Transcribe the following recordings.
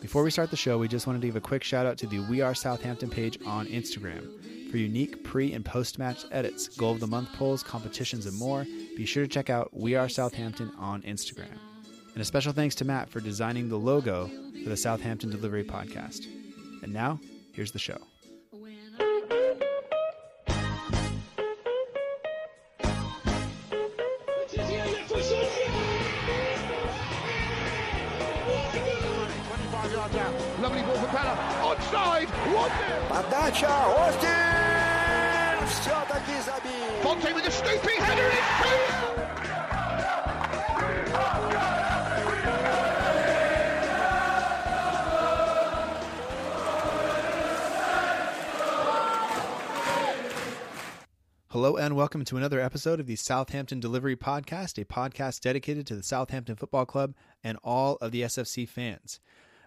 Before we start the show, we just wanted to give a quick shout out to the We Are Southampton page on Instagram. For unique pre and post match edits, goal of the month polls, competitions, and more, be sure to check out We Are Southampton on Instagram. And a special thanks to Matt for designing the logo for the Southampton Delivery Podcast. And now, here's the show. To another episode of the Southampton Delivery Podcast, a podcast dedicated to the Southampton Football Club and all of the SFC fans.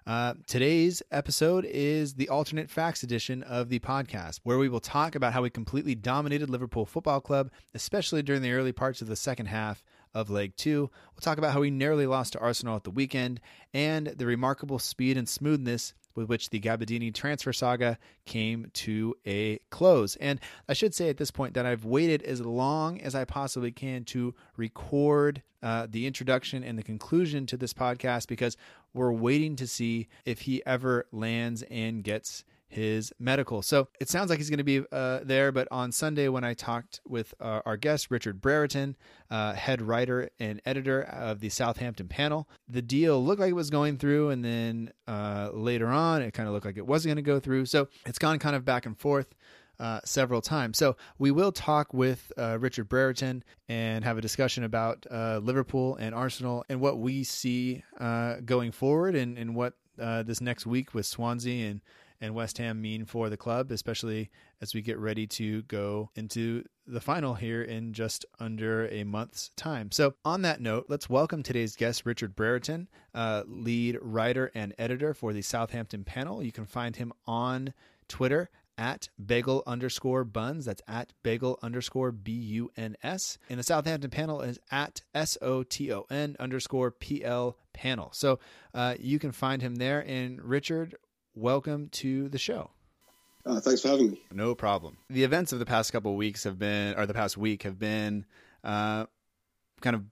Uh, today's episode is the alternate facts edition of the podcast, where we will talk about how we completely dominated Liverpool Football Club, especially during the early parts of the second half of leg two. We'll talk about how we narrowly lost to Arsenal at the weekend and the remarkable speed and smoothness with which the Gabbiadini transfer saga came to a close. And I should say at this point that I've waited as long as I possibly can to record uh, the introduction and the conclusion to this podcast because we're waiting to see if he ever lands and gets his medical. So it sounds like he's going to be uh, there, but on Sunday when I talked with uh, our guest, Richard Brereton, uh, head writer and editor of the Southampton panel, the deal looked like it was going through, and then uh, later on it kind of looked like it wasn't going to go through. So it's gone kind of back and forth. Uh, several times. So we will talk with Richard Brereton and have a discussion about Liverpool and Arsenal and what we see going forward and, and what this next week with Swansea and and West Ham mean for the club, especially as we get ready to go into the final here in just under a month's time. So, on that note, let's welcome today's guest, Richard Brereton, uh, lead writer and editor for the Southampton panel. You can find him on Twitter at bagel underscore buns. That's at bagel underscore B U N S. And the Southampton panel is at S O T O N underscore P L panel. So uh, you can find him there. And Richard, welcome to the show. Uh, thanks for having me. No problem. The events of the past couple of weeks have been, or the past week have been, uh, kind of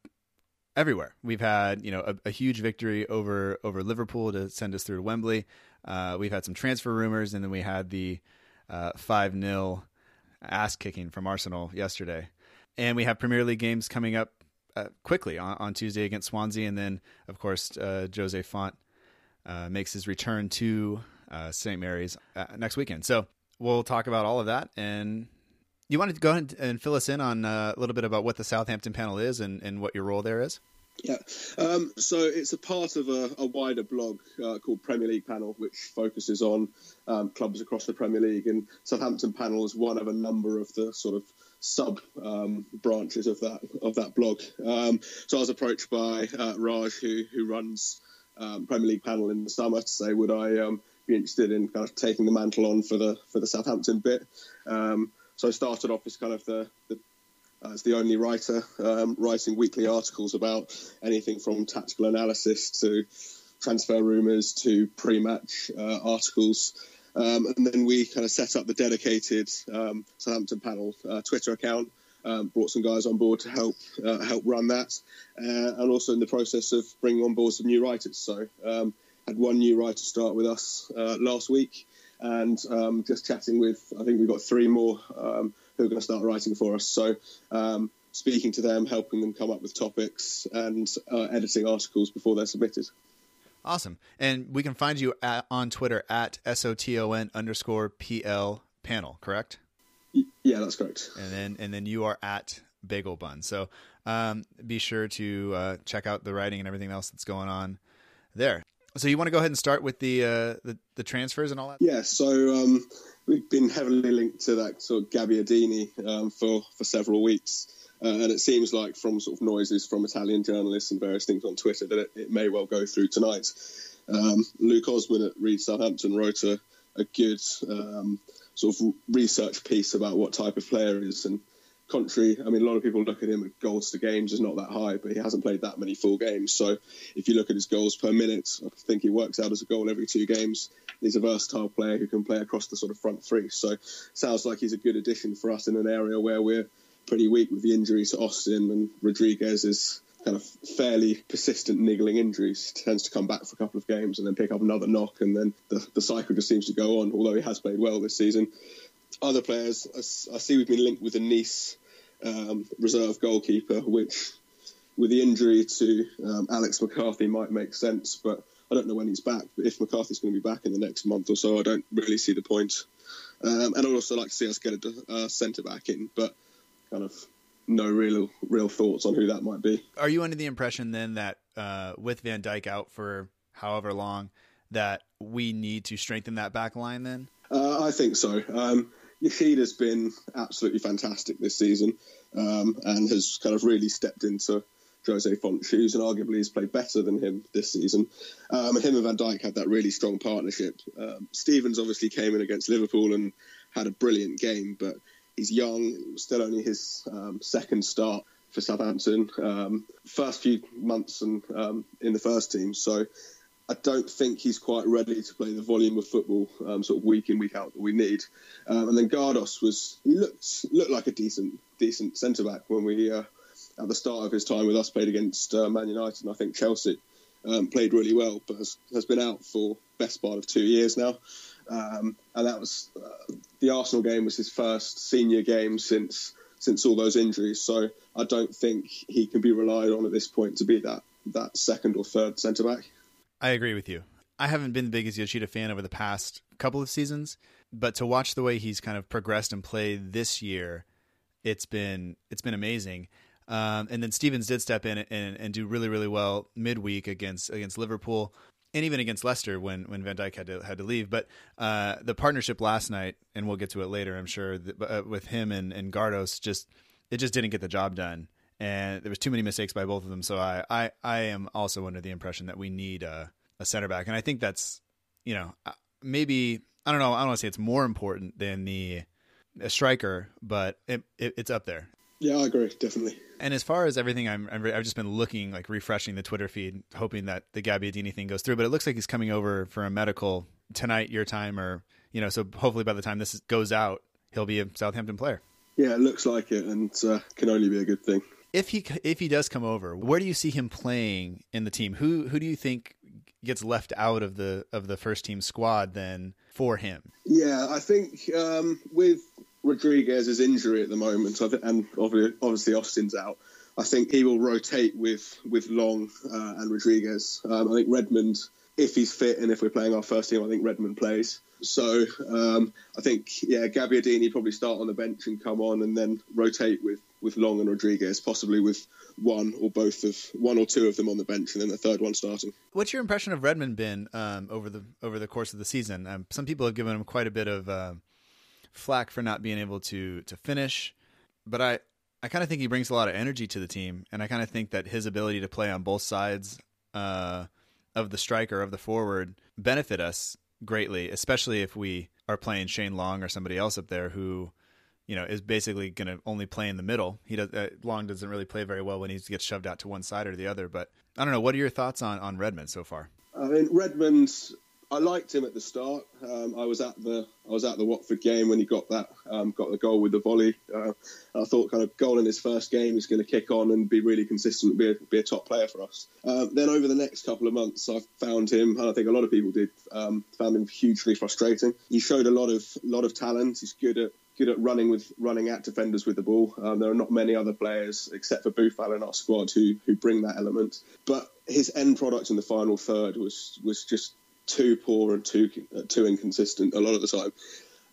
everywhere. We've had, you know, a, a, huge victory over over Liverpool to send us through to Wembley. Uh, we've had some transfer rumors, and then we had the five 0 ass kicking from Arsenal yesterday, and we have Premier League games coming up uh, quickly on, on, Tuesday against Swansea, and then of course uh, Jose Fonte uh, makes his return to uh, St. Mary's uh, next weekend. So we'll talk about all of that. And you wanted to go ahead and fill us in on uh, a little bit about what the Southampton panel is and, and what your role there is? Yeah, um, so it's a part of a, a wider blog uh, called Premier League Panel, which focuses on um, clubs across the Premier League. And Southampton Panel is one of a number of the sort of sub um, branches of that of that blog. Um, so I was approached by uh, Raj, who who runs um, Premier League Panel in the summer, to say would I um, be interested in kind of taking the mantle on for the for the Southampton bit. so I started off as kind of the, the as the only writer um, writing weekly articles about anything from tactical analysis to transfer rumours to pre-match uh, articles. Um, and then we kind of set up the dedicated um, Southampton panel uh, Twitter account. Um, brought some guys on board to help uh, help run that, uh, and also in the process of bringing on board some new writers. So um, had one new writer start with us uh, last week, and um, just chatting with I think we've got three more um, who are going to start writing for us. So um, speaking to them, helping them come up with topics, and uh, editing articles before they're submitted. Awesome. And we can find you at, on Twitter at SOTON underscore PL panel, correct? Yeah, that's correct. And then and then you are at Bagel Bun. So um, be sure to uh, check out the writing and everything else that's going on there. So you want to go ahead and start with the uh, the, the, transfers and all that? Yeah. So um, we've been heavily linked to that sort of Gabbiadini um, for for several weeks. Uh, and it seems like from sort of noises from Italian journalists and various things on Twitter that it, it may well go through tonight. Um, Luke Osman at Read Southampton wrote a, a good um, sort of research piece about what type of player is and contrary, I mean, a lot of people look at him at goals to games is not that high, but he hasn't played that many full games. So if you look at his goals per minute, I think he works out as a goal every two games. He's a versatile player who can play across the sort of front three. So sounds like he's a good addition for us in an area where we're pretty weak with the injuries to Austin and Rodriguez is kind of fairly persistent niggling injuries tends to come back for a couple of games and then pick up another knock and then the, the cycle just seems to go on although he has played well this season. Other players I, I see we've been linked with a Nice um, reserve goalkeeper which with the injury to um, Alex McCarthy might make sense but I don't know when he's back. But if McCarthy's going to be back in the next month or so I don't really see the point. Um, and I'd also like to see us get a centre back in but kind of no real real thoughts on who that might be. Are you under the impression then that uh, with Van Dijk out for however long, that we need to strengthen that back line then? Uh, I think so. Um, Yoshida's been absolutely fantastic this season um, and has kind of really stepped into Jose Fonte's shoes and arguably has played better than him this season. Um, him and Van Dijk had that really strong partnership. Um, Stevens obviously came in against Liverpool and had a brilliant game, but he's young, still only his um, second start for Southampton, um, first few months and um, in the first team. So I don't think he's quite ready to play the volume of football um, sort of week in week out that we need. Um, and then Gardos was he looked looked like a decent decent centre back when we uh, at the start of his time with us played against uh, Man United and I think Chelsea. Um, played really well, but has, has been out for best part of two years now. Um, and that was uh, the Arsenal game was his first senior game since since all those injuries. So I don't think he can be relied on at this point to be that that second or third centre back. I agree with you. I haven't been the biggest Yoshida fan over the past couple of seasons, but to watch the way he's kind of progressed and played this year, it's been it's been amazing. Um, and then Stevens did step in and, and do really really well midweek against against Liverpool and even against Leicester when when Van Dijk had to had to leave. But uh, the partnership last night, and we'll get to it later, I'm sure, uh, with him and and Gardos, just it just didn't get the job done, and there was too many mistakes by both of them. So I I, I am also under the impression that we need a, a center back, and I think that's you know uh, maybe I don't know I don't want to say it's more important than the a striker, but it, it, it's up there. Yeah, I agree, definitely. And as far as everything, I'm, i have just been looking, like refreshing the Twitter feed, hoping that the Gabbiadini thing goes through. But it looks like he's coming over for a medical tonight, your time, or you know. So hopefully by the time this goes out, he'll be a Southampton player. Yeah, it looks like it, and uh, can only be a good thing. If he if he does come over, where do you see him playing in the team? Who who do you think gets left out of the of the first team squad then for him? Yeah, I think um, with Rodriguez's injury at the moment, and obviously Austin's out. I think he will rotate with with Long uh, and Rodriguez. Um, I think Redmond, if he's fit and if we're playing our first team, I think Redmond plays. So um, I think yeah, Gabbiadini probably start on the bench and come on, and then rotate with with Long and Rodriguez, possibly with one or both of one or two of them on the bench, and then the third one starting. What's your impression of Redmond been um, over the over the course of the season? Um, some people have given him quite a bit of uh, flack for not being able to to finish, but I I kind of think he brings a lot of energy to the team, and I kind of think that his ability to play on both sides uh, of the striker of the forward benefit us greatly, especially if we are playing Shane Long or somebody else up there who you know is basically going to only play in the middle. He does uh, Long doesn't really play very well when he gets shoved out to one side or the other. But I don't know. What are your thoughts on on Redmond so far? I mean, Redmond's I liked him at the start. Um, I was at the I was at the Watford game when he got that um, got the goal with the volley. Uh, I thought kind of goal in his first game he's going to kick on and be really consistent, be a, be a top player for us. Uh, then over the next couple of months, I found him, and I think a lot of people did, um, found him hugely frustrating. He showed a lot of lot of talent. He's good at good at running with running at defenders with the ball. Um, there are not many other players except for Boufal in our squad who who bring that element. But his end product in the final third was was just too poor and too uh, too inconsistent a lot of the time.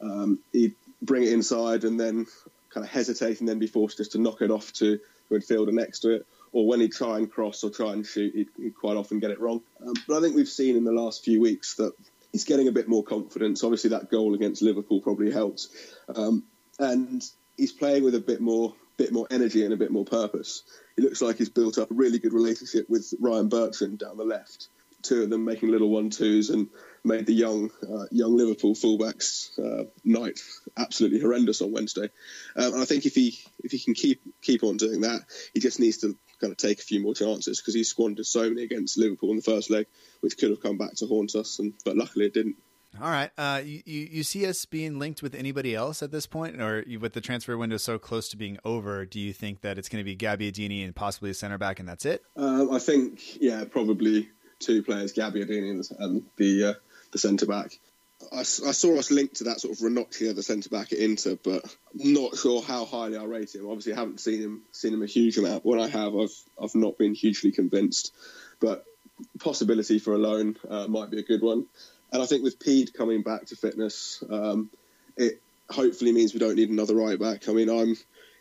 Um, he'd bring it inside and then kind of hesitate and then be forced just to knock it off to the midfielder next to it. Or when he'd try and cross or try and shoot, he'd, he'd quite often get it wrong. Um, but I think we've seen in the last few weeks that he's getting a bit more confidence. Obviously, that goal against Liverpool probably helped, um, and he's playing with a bit more bit more energy and a bit more purpose. He looks like he's built up a really good relationship with Ryan Bertrand down the left two of them making little one twos and made the young uh, young Liverpool fullbacks uh, night absolutely horrendous on Wednesday. Um, and I think if he if he can keep keep on doing that, he just needs to kind of take a few more chances because he squandered so many against Liverpool in the first leg, which could have come back to haunt us. And but luckily it didn't. All right. Uh, you, you see us being linked with anybody else at this point, or with the transfer window so close to being over, do you think that it's going to be Gabbiadini and possibly a center back, and that's it? Um, I think, yeah, probably two players, Gabbiadini and, and the uh, the centre back. I, I, saw us linked to that sort of Ranocchia, the centre back at Inter, but not sure how highly I rate him. Obviously, I haven't seen him seen him a huge amount. When I have, I've I've not been hugely convinced, but possibility for a loan uh, might be a good one. And I think with Pied coming back to fitness, um, it hopefully means we don't need another right back. I mean, I'm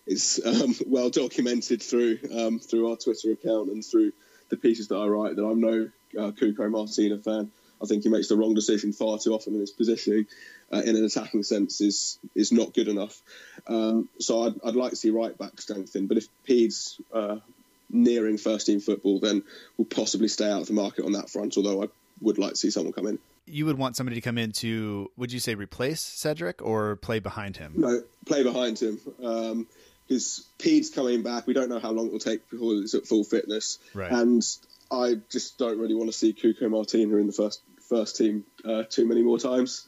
it's um, well documented through um, through our Twitter account and through the pieces that I write that I'm no uh, Cuco Martina fan. I think he makes the wrong decision far too often, in his positioning uh, in an attacking sense is is not good enough. Um, so I'd, I'd, like to see right back strengthened. But if Pied's uh, nearing first team football, then we'll possibly stay out of the market on that front. Although I would like to see someone come in. You would want somebody to come in to, would you say, replace Cedric or play behind him? No, play behind him. Um, his Pied's coming back. We don't know how long it will take before he's at full fitness. Right. And I just don't really want to see Cuco Martina in the first first team uh, too many more times.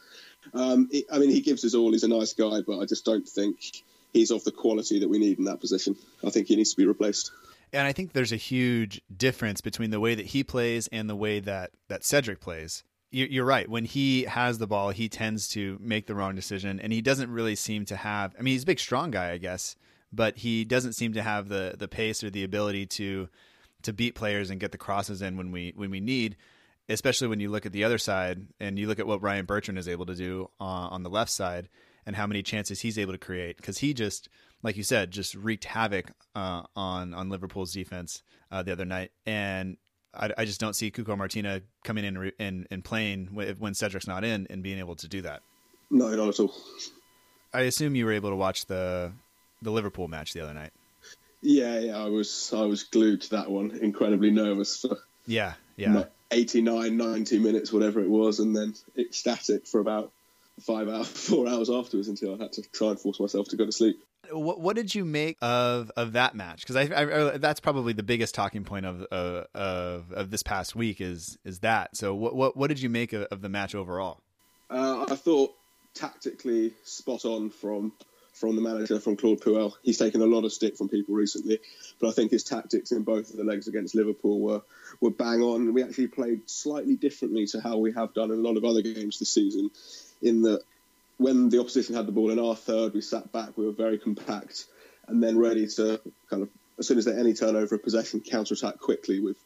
Um, it, I mean, he gives us all. He's a nice guy, but I just don't think he's of the quality that we need in that position. I think he needs to be replaced. And I think there's a huge difference between the way that he plays and the way that that Cedric plays. You're right. When he has the ball, he tends to make the wrong decision, and he doesn't really seem to have. I mean, he's a big, strong guy, I guess, but he doesn't seem to have the the pace or the ability to to beat players and get the crosses in when we when we need especially when you look at the other side and you look at what Ryan Bertrand is able to do uh, on the left side and how many chances he's able to create because he just like you said just wreaked havoc uh, on on Liverpool's defense uh, the other night and I, I, just don't see Cuco Martina coming in and, and playing when Cedric's not in and being able to do that. No, not at all. I assume you were able to watch the the Liverpool match the other night. Yeah, yeah, I was I was glued to that one. Incredibly nervous for yeah, yeah, 89, 90 minutes, whatever it was, and then ecstatic for about five hours, four hours afterwards until I had to try and force myself to go to sleep. What, what did you make of of that match? Because I, I, that's probably the biggest talking point of, of of of this past week is is that. So what what what did you make of, of the match overall? Uh, I thought tactically spot on from from the manager, from Claude Puel. He's taken a lot of stick from people recently, but I think his tactics in both of the legs against Liverpool were, were bang on. We actually played slightly differently to how we have done in a lot of other games this season, in that when the opposition had the ball in our third, we sat back, we were very compact, and then ready to kind of, as soon as there any turnover of possession, counter attack quickly with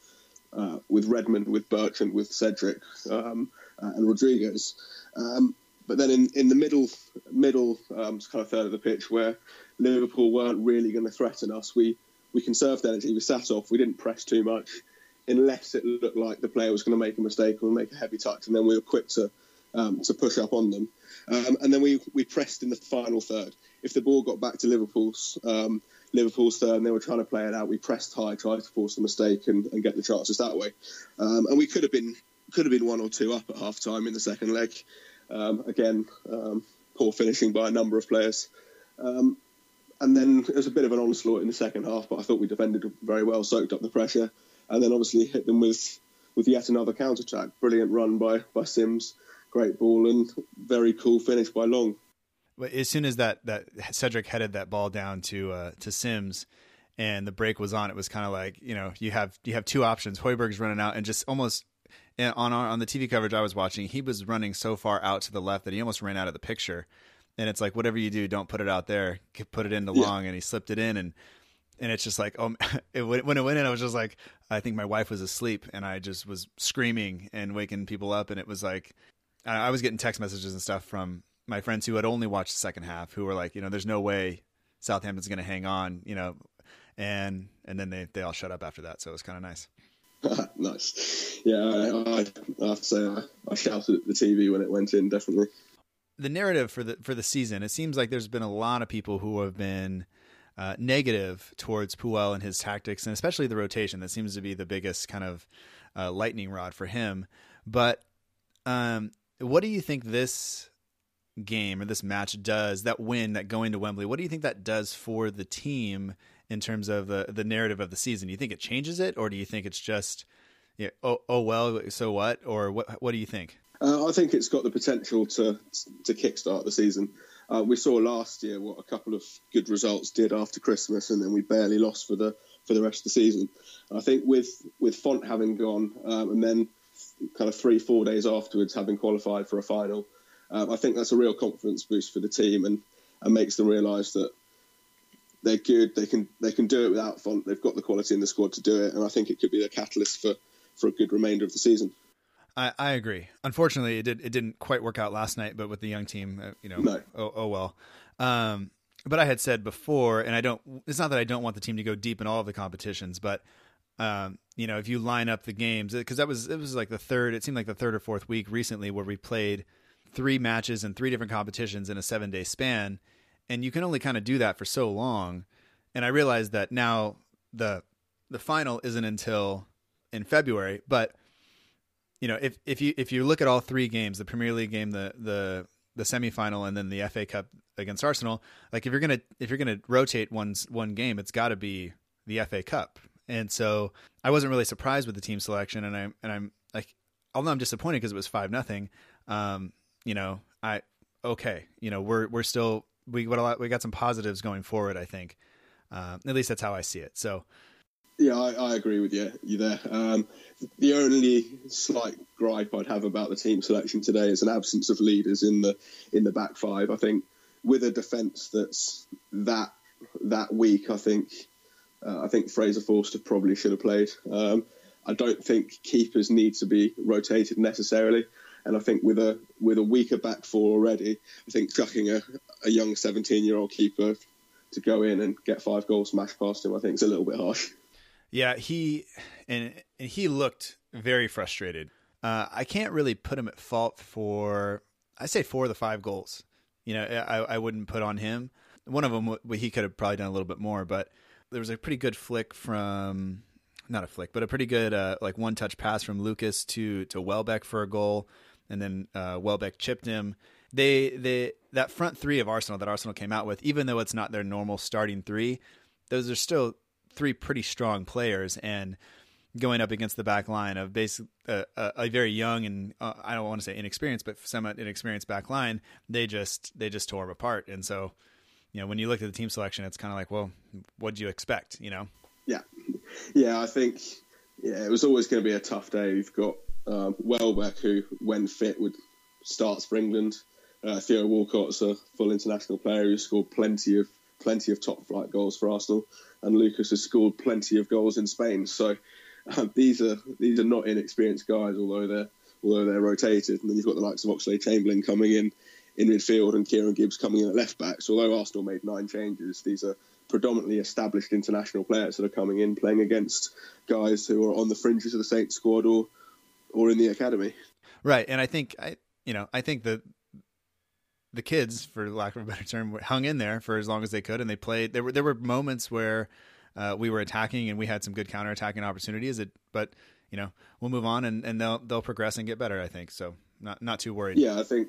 uh, with Redmond, with Bertrand, with Cedric, um, uh, and Rodriguez. Um, but then in, in the middle middle um, kind of third of the pitch where Liverpool weren't really going to threaten us, we we conserved energy. We sat off. We didn't press too much, unless it looked like the player was going to make a mistake or make a heavy touch, and then we were quick to um, to push up on them. Um, and then we we pressed in the final third. If the ball got back to Liverpool's um, Liverpool's third and they were trying to play it out, we pressed high, tried to force the mistake and, and get the chances that way. Um, and we could have been could have been one or two up at half time in the second leg. Um, again, um, poor finishing by a number of players. Um, and then it was a bit of an onslaught in the second half, but I thought we defended very well, soaked up the pressure, and then obviously hit them with, with yet another counter attack. Brilliant run by, by Sims, great ball, and very cool finish by Long. As soon as that, that Cedric headed that ball down to uh, to Sims, and the break was on, it was kind of like you know you have you have two options. Højbjerg's running out and just almost on our, on the TV coverage I was watching, he was running so far out to the left that he almost ran out of the picture. And it's like whatever you do, don't put it out there. Put it into yeah. long, and he slipped it in, and and it's just like oh, it, when it went in, I was just like I think my wife was asleep, and I just was screaming and waking people up, and it was like I was getting text messages and stuff from my friends who had only watched the second half, who were like, you know, there's no way Southampton's going to hang on, you know, and and then they they all shut up after that, so it was kind of nice. nice. Yeah, I, I, have to say I, I shouted at the TV when it went in. Definitely. The narrative for the for the season, it seems like there's been a lot of people who have been uh, negative towards Puel and his tactics, and especially the rotation. That seems to be the biggest kind of uh, lightning rod for him. But um, what do you think this game or this match does? That win, that going to Wembley, what do you think that does for the team in terms of the the narrative of the season? Do you think it changes it, or do you think it's just yeah, oh, oh well, so what? Or what? What do you think? Uh, I think it's got the potential to to kickstart the season. Uh, we saw last year what a couple of good results did after Christmas, and then we barely lost for the for the rest of the season. I think with with Fonte having gone, um, and then kind of three four days afterwards having qualified for a final, um, I think that's a real confidence boost for the team, and and makes them realise that they're good. They can they can do it without Fonte. They've got the quality in the squad to do it, and I think it could be a catalyst for for a good remainder of the season. I, I agree. Unfortunately, it did it didn't quite work out last night, but with the young team, uh, you know, no. oh, oh well. Um, but I had said before, and I don't. It's not that I don't want the team to go deep in all of the competitions, but um, you know, if you line up the games, because that was it was like the third. It seemed like the third or fourth week recently where we played three matches in three different competitions in a seven day span, and you can only kind of do that for so long. And I realized that now the the final isn't until in February, but you know, if if you if you look at all three games, the Premier League game, the the the semifinal, and then the FA Cup against Arsenal, like if you're gonna if you're gonna rotate one one game, it's got to be the FA Cup. And so I wasn't really surprised with the team selection, and I'm and I'm like, although I'm disappointed because it was five nothing. Um, you know, I okay, you know, we're we're still we got a lot, we got some positives going forward. I think, uh, at least that's how I see it. So yeah, I, I, agree with you. You there. Um, the only slight gripe I'd have about the team selection today is an absence of leaders in the in the back five. I think with a defence that's that that weak, I think uh, I think Fraser Forster probably should have played. Um, I don't think keepers need to be rotated necessarily, and I think with a with a weaker back four already, I think chucking a, a young 17 year old keeper to go in and get five goals smashed past him, I think is a little bit harsh. Yeah, he and, and he looked very frustrated. Uh, I can't really put him at fault for I say four of the five goals. You know, I, I wouldn't put on him. One of them he could have probably done a little bit more, but there was a pretty good flick from not a flick, but a pretty good uh, like one touch pass from Lucas to to Welbeck for a goal, and then uh, Welbeck chipped him. They they that front three of Arsenal that Arsenal came out with, even though it's not their normal starting three, those are still three pretty strong players and going up against the back line of basically uh, a, a, very young and uh, I don't want to say inexperienced, but somewhat inexperienced back line, they just they just tore them apart. And so, you know, when you look at the team selection, it's kind of like, well, what do you expect? You know? Yeah, yeah. I think yeah, it was always going to be a tough day. You've got um, Welbeck, who when fit would start for England. Uh, Theo Walcott's a full international player who scored plenty of plenty of top flight goals for Arsenal and Lucas has scored plenty of goals in Spain. So um, these are these are not inexperienced guys, although they're although they're rotated. And then you've got the likes of Oxlade Chamberlain coming in in midfield and Kieran Gibbs coming in at left back. So although Arsenal made nine changes, these are predominantly established international players that are coming in playing against guys who are on the fringes of the Saints squad or or in the academy. Right, and I think I you know I think that the kids, for lack of a better term, hung in there for as long as they could, and they played. There were there were moments where uh, we were attacking and we had some good counterattacking opportunities. It, but you know, we'll move on and, and they'll they'll progress and get better. I think so. Not not too worried. Yeah, I think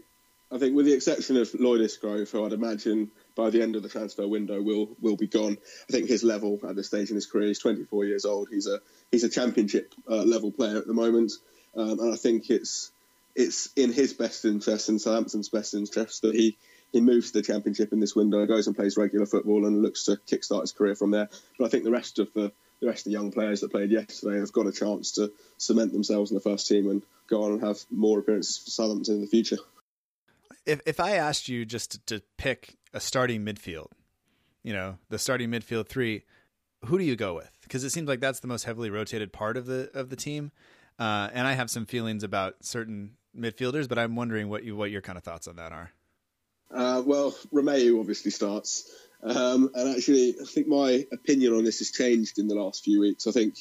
I think with the exception of Lloyd Isgrove, who I'd imagine by the end of the transfer window will will be gone. I think his level at this stage in his career, he's 24 years old. He's a he's a championship uh, level player at the moment, um, and I think it's it's in his best interest and Southampton's best interest that he he moves to the championship in this window, goes and plays regular football, and looks to kickstart his career from there. But I think the rest of the the rest of the young players that played yesterday have got a chance to cement themselves in the first team and go on and have more appearances for Southampton in the future. If if I asked you just to, pick a starting midfield, you know, the starting midfield three, who do you go with? Because it seems like that's the most heavily rotated part of the of the team. Uh, and I have some feelings about certain midfielders, but I'm wondering what you what your kind of thoughts on that are. Uh, well, Romeu obviously starts, um, and actually, I think my opinion on this has changed in the last few weeks. I think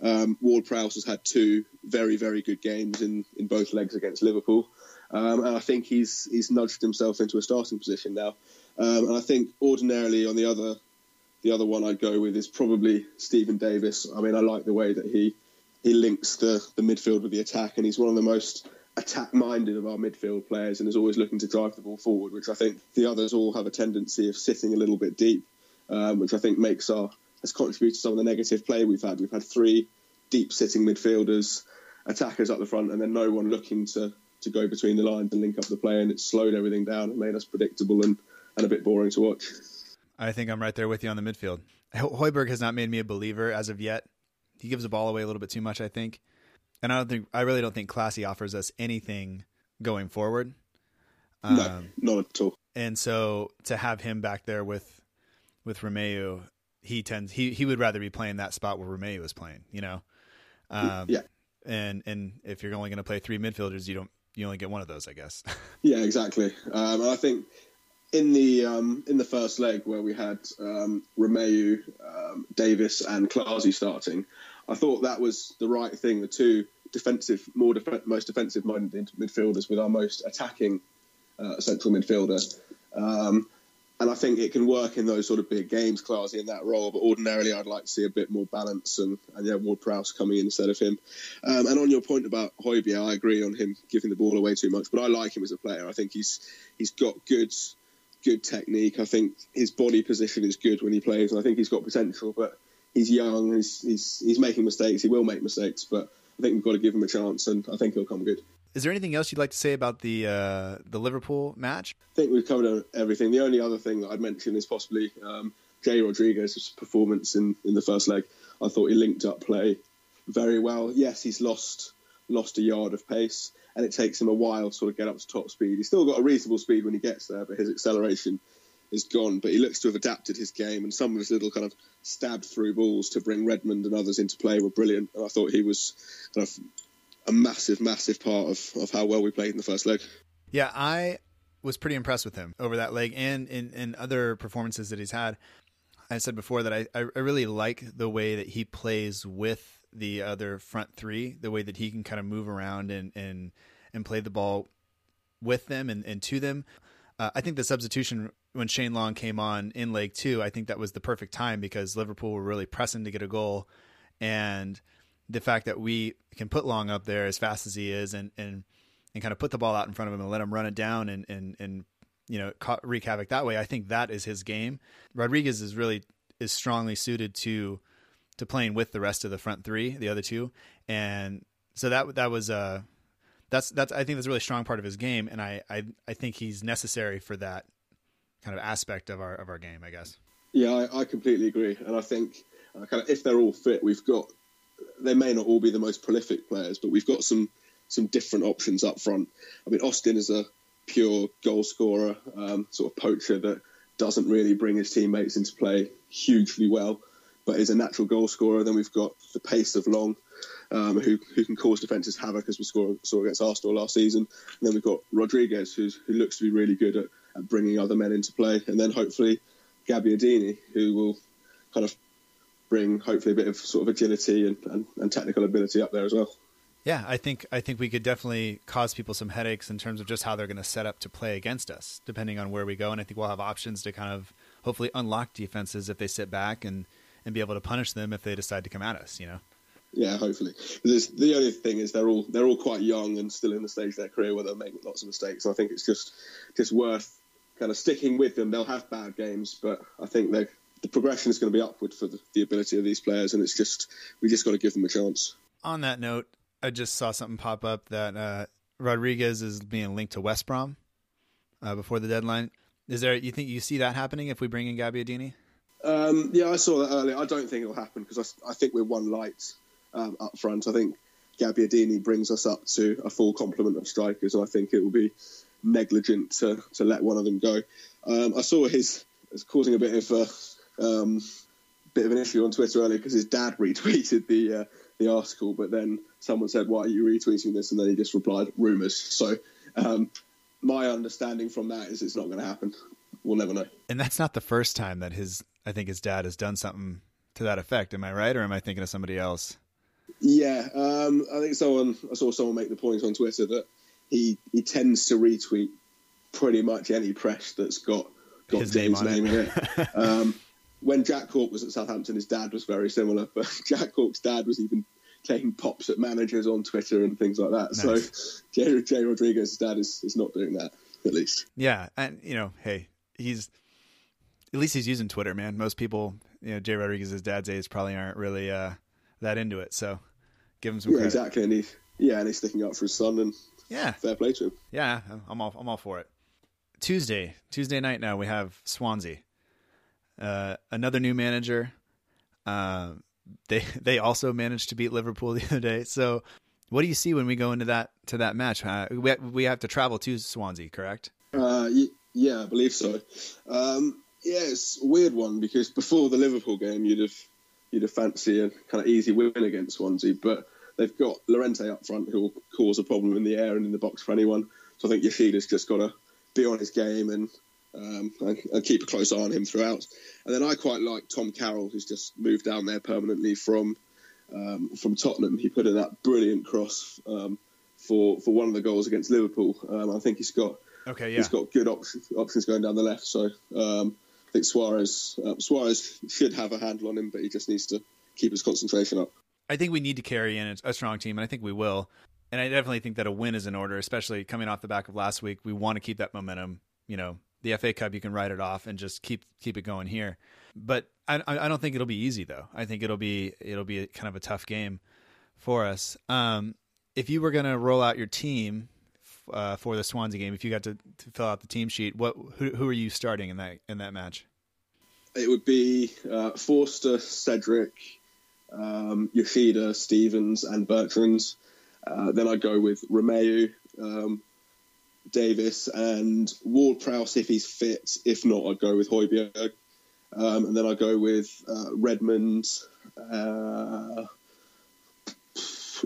um, Ward Prowse has had two very very good games in in both legs against Liverpool, um, and I think he's he's nudged himself into a starting position now. Um, and I think ordinarily on the other the other one I'd go with is probably Stephen Davis. I mean, I like the way that he he links the the midfield with the attack, and he's one of the most attack minded of our midfield players, and is always looking to drive the ball forward. Which I think the others all have a tendency of sitting a little bit deep, um, which I think makes our has contributed to some of the negative play we've had. We've had three deep sitting midfielders, attackers up the front, and then no one looking to to go between the lines and link up the play, and it slowed everything down and made us predictable and, and a bit boring to watch. I think I'm right there with you on the midfield. Højbjerg has not made me a believer as of yet. He gives the ball away a little bit too much, I think, and I don't think I really don't think Clasie offers us anything going forward. Um, no, not at all. And so to have him back there with with Romeu, he tends he he would rather be playing that spot where Romeu is playing, you know. Um, yeah. And and if you're only going to play three midfielders, you don't you only get one of those, I guess. yeah, exactly. Um, I think in the um, in the first leg where we had um, Romeu, um, Davis, and Clasie starting, I thought that was the right thing. The two defensive, more def- most defensive minded midfielders with our most attacking uh, central midfielder. Um, and I think it can work in those sort of big games, Clasie in that role. But ordinarily, I'd like to see a bit more balance and, and yeah, Ward Prowse coming in instead of him. Um, and on your point about Højbjerg, I agree on him giving the ball away too much. But I like him as a player. I think he's he's got good good technique. I think his body position is good when he plays, and I think he's got potential. But he's young. He's he's, he's making mistakes. He will make mistakes, but I think we've got to give him a chance, and I think he'll come good. Is there anything else you'd like to say about the uh, the Liverpool match? I think we've covered everything. The only other thing that I'd mention is possibly um, Jay Rodriguez's performance in, in the first leg. I thought he linked up play very well. Yes, he's lost lost a yard of pace, and it takes him a while to sort of get up to top speed. He's still got a reasonable speed when he gets there, but his acceleration is gone. But he looks to have adapted his game, and some of his little kind of stabbed through balls to bring Redmond and others into play were brilliant. And I thought he was kind of a massive, massive part of, of how well we played in the first leg. Yeah, I was pretty impressed with him over that leg and in, in other performances that he's had. I said before that I, I really like the way that he plays with the other front three, the way that he can kind of move around and and and play the ball with them and, and to them. Uh, I think the substitution when Shane Long came on in leg two, I think that was the perfect time because Liverpool were really pressing to get a goal, and the fact that we can put Long up there as fast as he is and and and kind of put the ball out in front of him and let him run it down and and and you know wreak havoc that way. I think that is his game. Rodriguez is really is strongly suited to to playing with the rest of the front three, the other two, and so that that was uh that's that's I think that's a really strong part of his game, and I I, I think he's necessary for that kind of aspect of our of our game, I guess. Yeah, I, I completely agree, and I think uh, kind of if they're all fit, we've got they may not all be the most prolific players, but we've got some some different options up front. I mean, Austin is a pure goal scorer, um, sort of poacher that doesn't really bring his teammates into play hugely well but is a natural goal scorer. Then we've got the pace of Long, um, who who can cause defences havoc as we saw, saw against Arsenal last season. And then we've got Rodriguez, who looks to be really good at, at bringing other men into play. And then hopefully Gabbiadini, who will kind of bring hopefully a bit of sort of agility and, and, and technical ability up there as well. Yeah, I think I think we could definitely cause people some headaches in terms of just how they're going to set up to play against us, depending on where we go. And I think we'll have options to kind of hopefully unlock defenses if they sit back and and be able to punish them if they decide to come at us. You know. Yeah, hopefully. the only thing is they're all they're all quite young and still in the stage of their career where they'll make lots of mistakes. And I think it's just just worth kind of sticking with them. They'll have bad games, but I think they the progression is going to be upward for the, the ability of these players, and it's just we just got to give them a chance. On that note, I just saw something pop up that uh, Rodriguez is being linked to West Brom uh, before the deadline. Is there? You think you see that happening if we bring in Gabbiadini? Um, yeah, I saw that earlier. I don't think it'll happen because I, I, think we're one light um, up front. I think Gabbiadini brings us up to a full complement of strikers, and I think it will be negligent to, to let one of them go. Um, I saw his causing a bit of a um, bit of an issue on Twitter earlier because his dad retweeted the uh, the article, but then someone said, "Why are you retweeting this?" And then he just replied, "Rumors." So um, my understanding from that is it's not going to happen. We'll never know. And that's not the first time that his I think his dad has done something to that effect. Am I right, or am I thinking of somebody else? Yeah, um, I think someone I saw someone make the point on Twitter that he he tends to retweet pretty much any press that's got got his James' name, name in it. um, when Jack Cork was at Southampton, his dad was very similar, but Jack Cork's dad was even taking pops at managers on Twitter and things like that. Nice. So Jay, Jay Rodriguez's dad is, is not doing that, at least. Yeah, and you know, hey, he's at least he's using Twitter, man. Most people, you know, Jay Rodriguez's dad's age probably aren't really uh, that into it. So give him some Yeah, credit. exactly. And he, yeah, and he's sticking up for his son, and Yeah, fair play to him. yeah, I'm all I'm all for it. Tuesday, Tuesday night now we have Swansea, uh, another new manager. Uh, they they also managed to beat Liverpool the other day. So, what do you see when we go into that to that match? Uh, we we have to travel to Swansea, correct? Uh, yeah, I believe so. Um, yeah, it's a weird one because before the Liverpool game, you'd have you'd have fancy a kind of easy win against Swansea, but they've got Llorente up front who will cause a problem in the air and in the box for anyone. So I think Yoshida's just got to be on his game and, um, and and keep a close eye on him throughout. And then I quite like Tom Carroll, who's just moved down there permanently from um, from Tottenham. He put in that brilliant cross um, for for one of the goals against Liverpool. Um, I think he's got Okay, yeah. he's got good options, options going down the left. So um, I think Soares uh, Soares should have a handle on him, but he just needs to keep his concentration up. I think we need to carry in a- strong team, and I think we will. And I definitely think that a win is in order, especially coming off the back of last week. We want to keep that momentum. You know, the FA Cup, you can write it off and just keep keep it going here. But I, I don't think it'll be easy though. I think it'll be it'll be kind of a tough game for us. Um, if you were going to roll out your team uh, for the Swansea game, if you got to, to fill out the team sheet, what who, who are you starting in that in that match? It would be uh, Forster, Cedric, um, Yoshida, Stevens, and Bertrand. Uh, then I'd go with Romeu, um, Davis, and Ward Prowse if he's fit. If not, I'd go with Højbjerg. Um, and then I'd go with uh, Redmond, uh,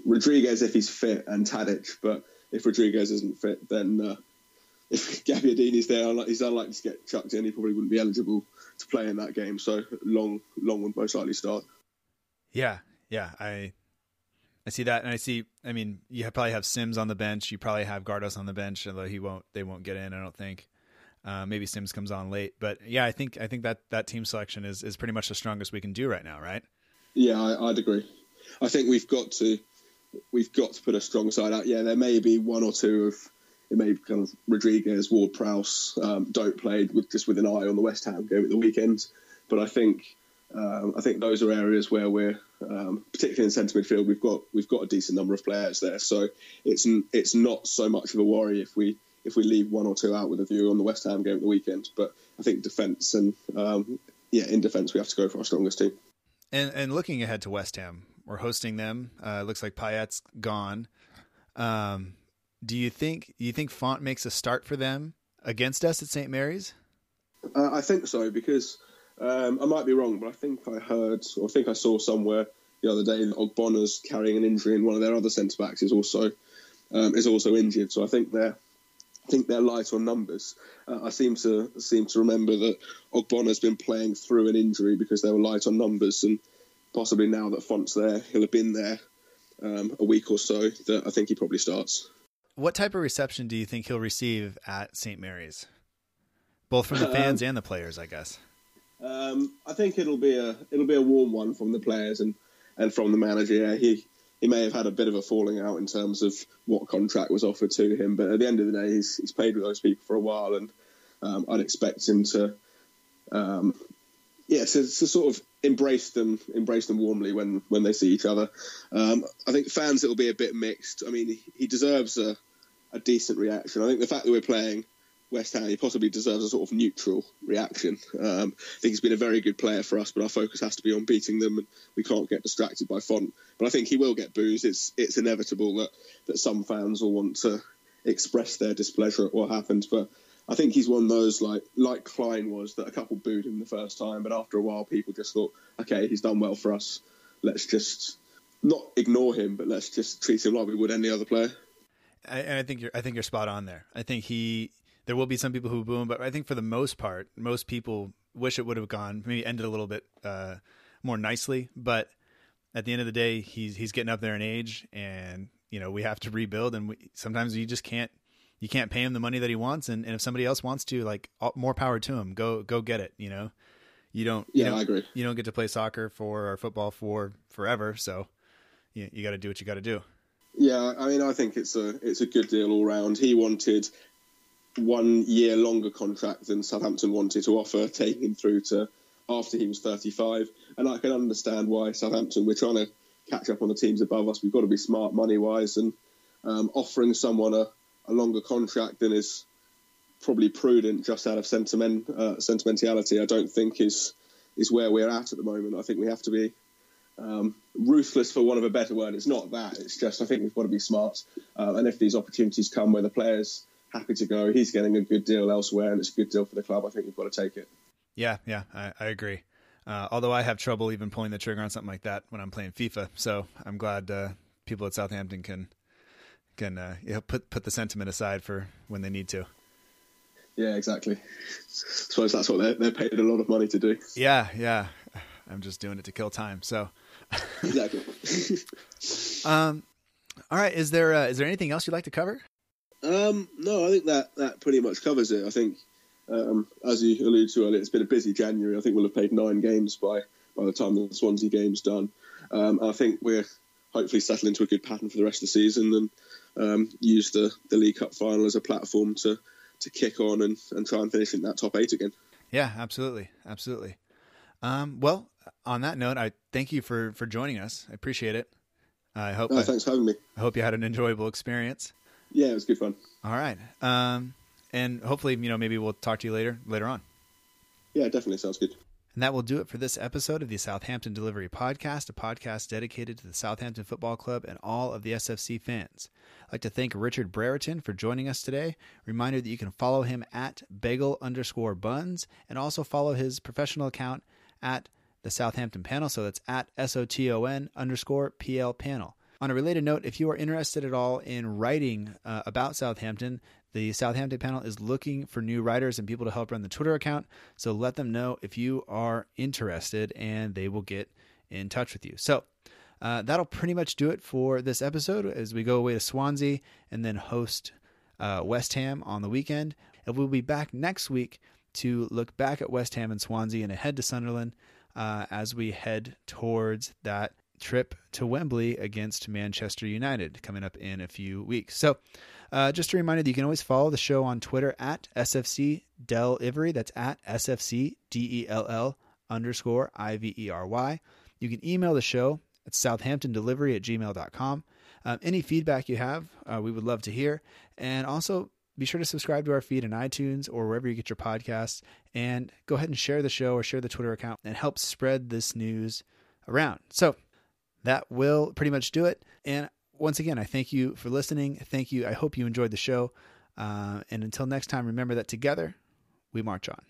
Rodriguez if he's fit, and Tadic. But if Rodriguez isn't fit, then uh, if Gabbiadini's there, he's unlikely to get chucked in. He probably wouldn't be eligible to play in that game. So Long, Long would most likely start. Yeah, yeah, I I see that, and I see. I mean, you probably have Sims on the bench. You probably have Gardos on the bench, although he won't. They won't get in. I don't think. Uh, maybe Sims comes on late, but yeah, I think I think that that team selection is is pretty much the strongest we can do right now, right? Yeah, I, I'd agree. I think we've got to we've got to put a strong side out. Yeah, there may be one or two of it may be kind of Rodriguez, Ward Prowse, um, don't played with just with an eye on the West Ham game at the weekend. But I think um, I think those are areas where we're um, particularly in centre midfield we've got we've got a decent number of players there. So it's it's not so much of a worry if we if we leave one or two out with a view on the West Ham game at the weekend. But I think defence and um, yeah, in defence we have to go for our strongest team. And and looking ahead to West Ham, we're hosting them. Uh, it looks like Payet's gone. Um, do you think you think Fonte makes a start for them against us at St Mary's? Uh, I think so because um, I might be wrong, but I think I heard or I think I saw somewhere the other day that Ogbonna's carrying an injury, and one of their other centre backs is also um, is also injured. So I think they're I think they're light on numbers. Uh, I seem to seem to remember that Ogbonna's been playing through an injury because they were light on numbers, and possibly now that Fonte's there, he'll have been there um, a week or so. That I think he probably starts. What type of reception do you think he'll receive at St Mary's? Both from the fans and the players, I guess. Um, I think it'll be a it'll be a warm one from the players and, and from the manager. Yeah, he he may have had a bit of a falling out in terms of what contract was offered to him, but at the end of the day, he's he's played with those people for a while, and um, I'd expect him to, um, yeah, to, to sort of embrace them embrace them warmly when when they see each other. Um, I think fans it'll be a bit mixed. I mean, he, deserves a a decent reaction. I think the fact that we're playing West Ham, he possibly deserves a sort of neutral reaction. Um, I think he's been a very good player for us, but our focus has to be on beating them, and we can't get distracted by Fonte. But I think he will get booze. It's it's inevitable that that some fans will want to express their displeasure at what happened. But I think he's one of those like like Clyne was that a couple booed him the first time, but after a while, people just thought, okay, he's done well for us. Let's just not ignore him, but let's just treat him like we would any other player. I, and I think you're I think you're spot on there. I think he there will be some people who boo him, but I think for the most part, most people wish it would have gone maybe ended a little bit uh, more nicely. But at the end of the day, he's he's getting up there in age, and you know we have to rebuild, and we, sometimes you just can't you can't pay him the money that he wants, and, and if somebody else wants to, like more power to him. Go go get it. You know, you don't. You Yeah, don't, I agree. You don't get to play soccer for or football for forever, so you, you got to do what you got to do. Yeah, I mean, I think it's a it's a good deal all round. He wanted one year longer contract than Southampton wanted to offer, taking him through to after he was 35. And I can understand why Southampton we're trying to catch up on the teams above us. We've got to be smart money wise, and um, offering someone a, a longer contract than is probably prudent just out of sentiment uh, sentimentality. I don't think is is where we're at at the moment. I think we have to be um, ruthless for want of a better word. It's not that. It's just I think we've got to be smart. Uh, and if these opportunities come where the player's happy to go, he's getting a good deal elsewhere, and it's a good deal for the club. I think we've got to take it. Yeah, yeah, I, I agree. Uh, although I have trouble even pulling the trigger on something like that when I'm playing FIFA, so I'm glad uh, people at Southampton can can uh, you know, put put the sentiment aside for when they need to. Yeah, exactly. I suppose that's what they're, they're paid a lot of money to do. Yeah, yeah. I'm just doing it to kill time. So, Exactly. um, all right. Is there uh, is there anything else you'd like to cover? Um, no, I think that that pretty much covers it. I think, um, as you alluded to earlier, it's been a busy January. I think we'll have played nine games by by the time the Swansea game's done. Um, I think we're hopefully settle into a good pattern for the rest of the season and um, use the, the League Cup final as a platform to, to kick on and, and try and finish in that top eight again. Yeah, absolutely, absolutely. Um, well, on that note, I thank you for for joining us. I appreciate it. I hope No, I, thanks for having me. I hope you had an enjoyable experience. Yeah, it was good fun. All right. Um, and hopefully, you know, maybe we'll talk to you later later on. Yeah, definitely sounds good. And that will do it for this episode of the Southampton Delivery Podcast, a podcast dedicated to the Southampton Football Club and all of the SFC fans. I'd like to thank Richard Brereton for joining us today. Reminder that you can follow him at bagel underscore buns and also follow his professional account at the Southampton panel. So that's at S O T O N underscore PL panel. On a related note, if you are interested at all in writing uh, about Southampton, the Southampton panel is looking for new writers and people to help run the Twitter account. So let them know if you are interested and they will get in touch with you. So uh, that'll pretty much do it for this episode as we go away to Swansea and then host uh, West Ham on the weekend. And we'll be back next week to look back at West Ham and Swansea and ahead to Sunderland uh, as we head towards that trip to Wembley against Manchester United coming up in a few weeks. So, uh, just a reminder that you can always follow the show on Twitter at SFC Dell Ivory. That's at SFC D E L L underscore I V E R Y. You can email the show at southamptondelivery at gmail.com. Um, any feedback you have, uh, we would love to hear. And also, be sure to subscribe to our feed in iTunes or wherever you get your podcasts. And go ahead and share the show or share the Twitter account and help spread this news around. So, that will pretty much do it. And once again, I thank you for listening. Thank you. I hope you enjoyed the show. Uh, and until next time, remember that together we march on.